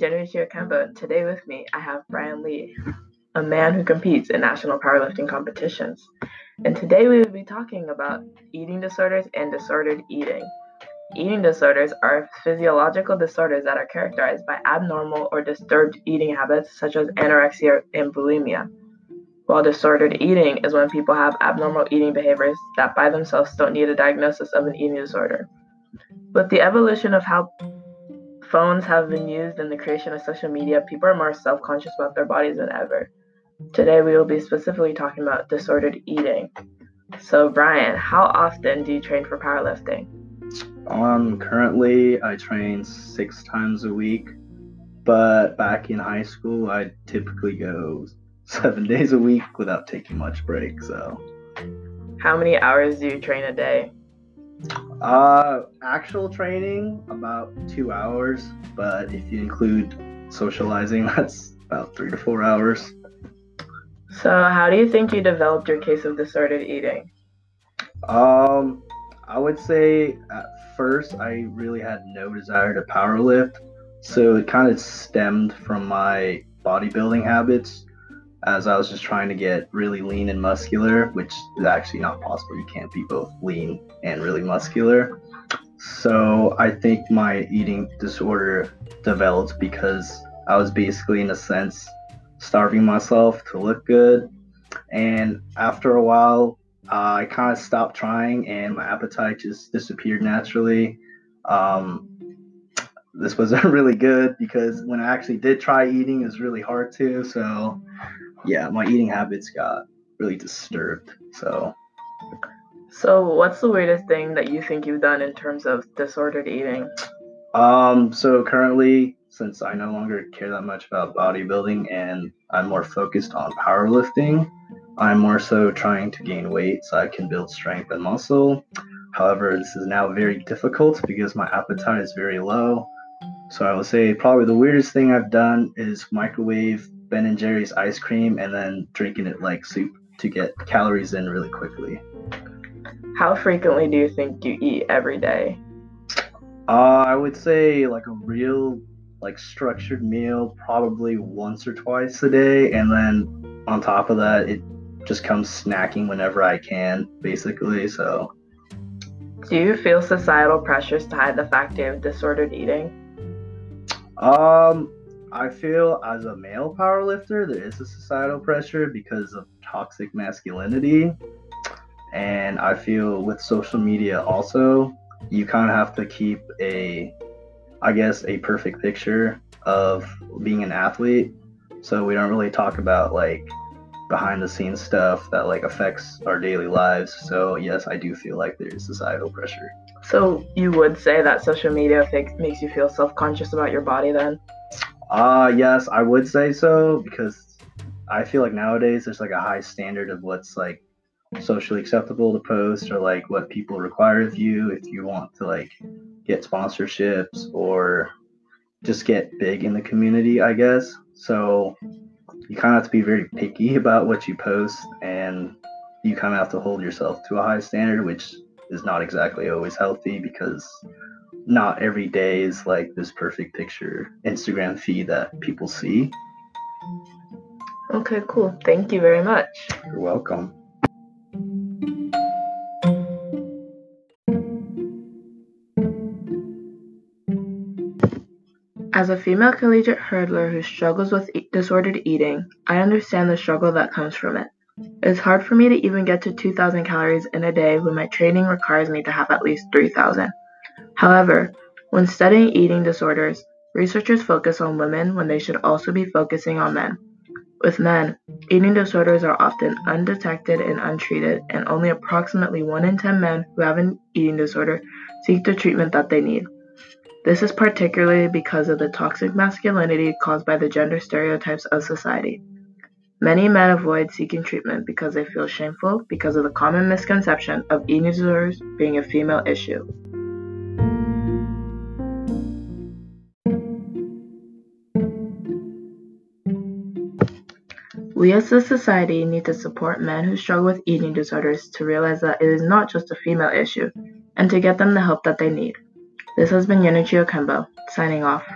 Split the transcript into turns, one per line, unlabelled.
Okemba, and today with me I have Brian Lee, a man who competes in national powerlifting competitions. And today we will be talking about eating disorders and disordered eating. Eating disorders are physiological disorders that are characterized by abnormal or disturbed eating habits such as anorexia and bulimia. While disordered eating is when people have abnormal eating behaviors that by themselves don't need a diagnosis of an eating disorder. With the evolution of how phones have been used in the creation of social media, people are more self conscious about their bodies than ever. Today, we will be specifically talking about disordered eating. So, Brian, how often do you train for powerlifting?
Um, currently, I train six times a week, but back in high school, I typically go seven days a week without taking much break. So,
how many hours do you train a day?
Uh, actual training about two hours, but if you include socializing, that's about three to four hours.
So, how do you think you developed your case of disordered eating?
Um, I would say at first I really had no desire to powerlift, so it kind of stemmed from my bodybuilding habits as I was just trying to get really lean and muscular, which is actually not possible. You can't be both lean and really muscular. So I think my eating disorder developed because I was basically, in a sense, starving myself to look good. And after a while, uh, I kind of stopped trying and my appetite just disappeared naturally. Um, this wasn't really good because when I actually did try eating, it was really hard to. So yeah, my eating habits got really disturbed. So.
So, what's the weirdest thing that you think you've done in terms of disordered eating?
Um, so currently, since I no longer care that much about bodybuilding and I'm more focused on powerlifting, I'm more so trying to gain weight so I can build strength and muscle. However, this is now very difficult because my appetite is very low. So I would say probably the weirdest thing I've done is microwave Ben and Jerry's ice cream and then drinking it like soup to get calories in really quickly.
How frequently do you think you eat every day?
Uh, I would say like a real like structured meal probably once or twice a day and then on top of that it just comes snacking whenever I can basically so
do you feel societal pressures to hide the fact you have disordered eating
um I feel as a male powerlifter, there is a societal pressure because of toxic masculinity. And I feel with social media also, you kind of have to keep a, I guess, a perfect picture of being an athlete. So we don't really talk about like behind the scenes stuff that like affects our daily lives. So yes, I do feel like there's societal pressure.
So you would say that social media makes you feel self-conscious about your body then?
Uh yes, I would say so because I feel like nowadays there's like a high standard of what's like socially acceptable to post or like what people require of you if you want to like get sponsorships or just get big in the community, I guess. So you kind of have to be very picky about what you post and you kind of have to hold yourself to a high standard, which is not exactly always healthy because not every day is like this perfect picture Instagram feed that people see.
Okay, cool. Thank you very much.
You're welcome.
As a female collegiate hurdler who struggles with e- disordered eating, I understand the struggle that comes from it. It's hard for me to even get to 2,000 calories in a day when my training requires me to have at least 3,000. However, when studying eating disorders, researchers focus on women when they should also be focusing on men. With men, eating disorders are often undetected and untreated, and only approximately 1 in 10 men who have an eating disorder seek the treatment that they need. This is particularly because of the toxic masculinity caused by the gender stereotypes of society. Many men avoid seeking treatment because they feel shameful because of the common misconception of eating disorders being a female issue. We as a society need to support men who struggle with eating disorders to realize that it is not just a female issue and to get them the help that they need. This has been Yenichi Okemba, signing off.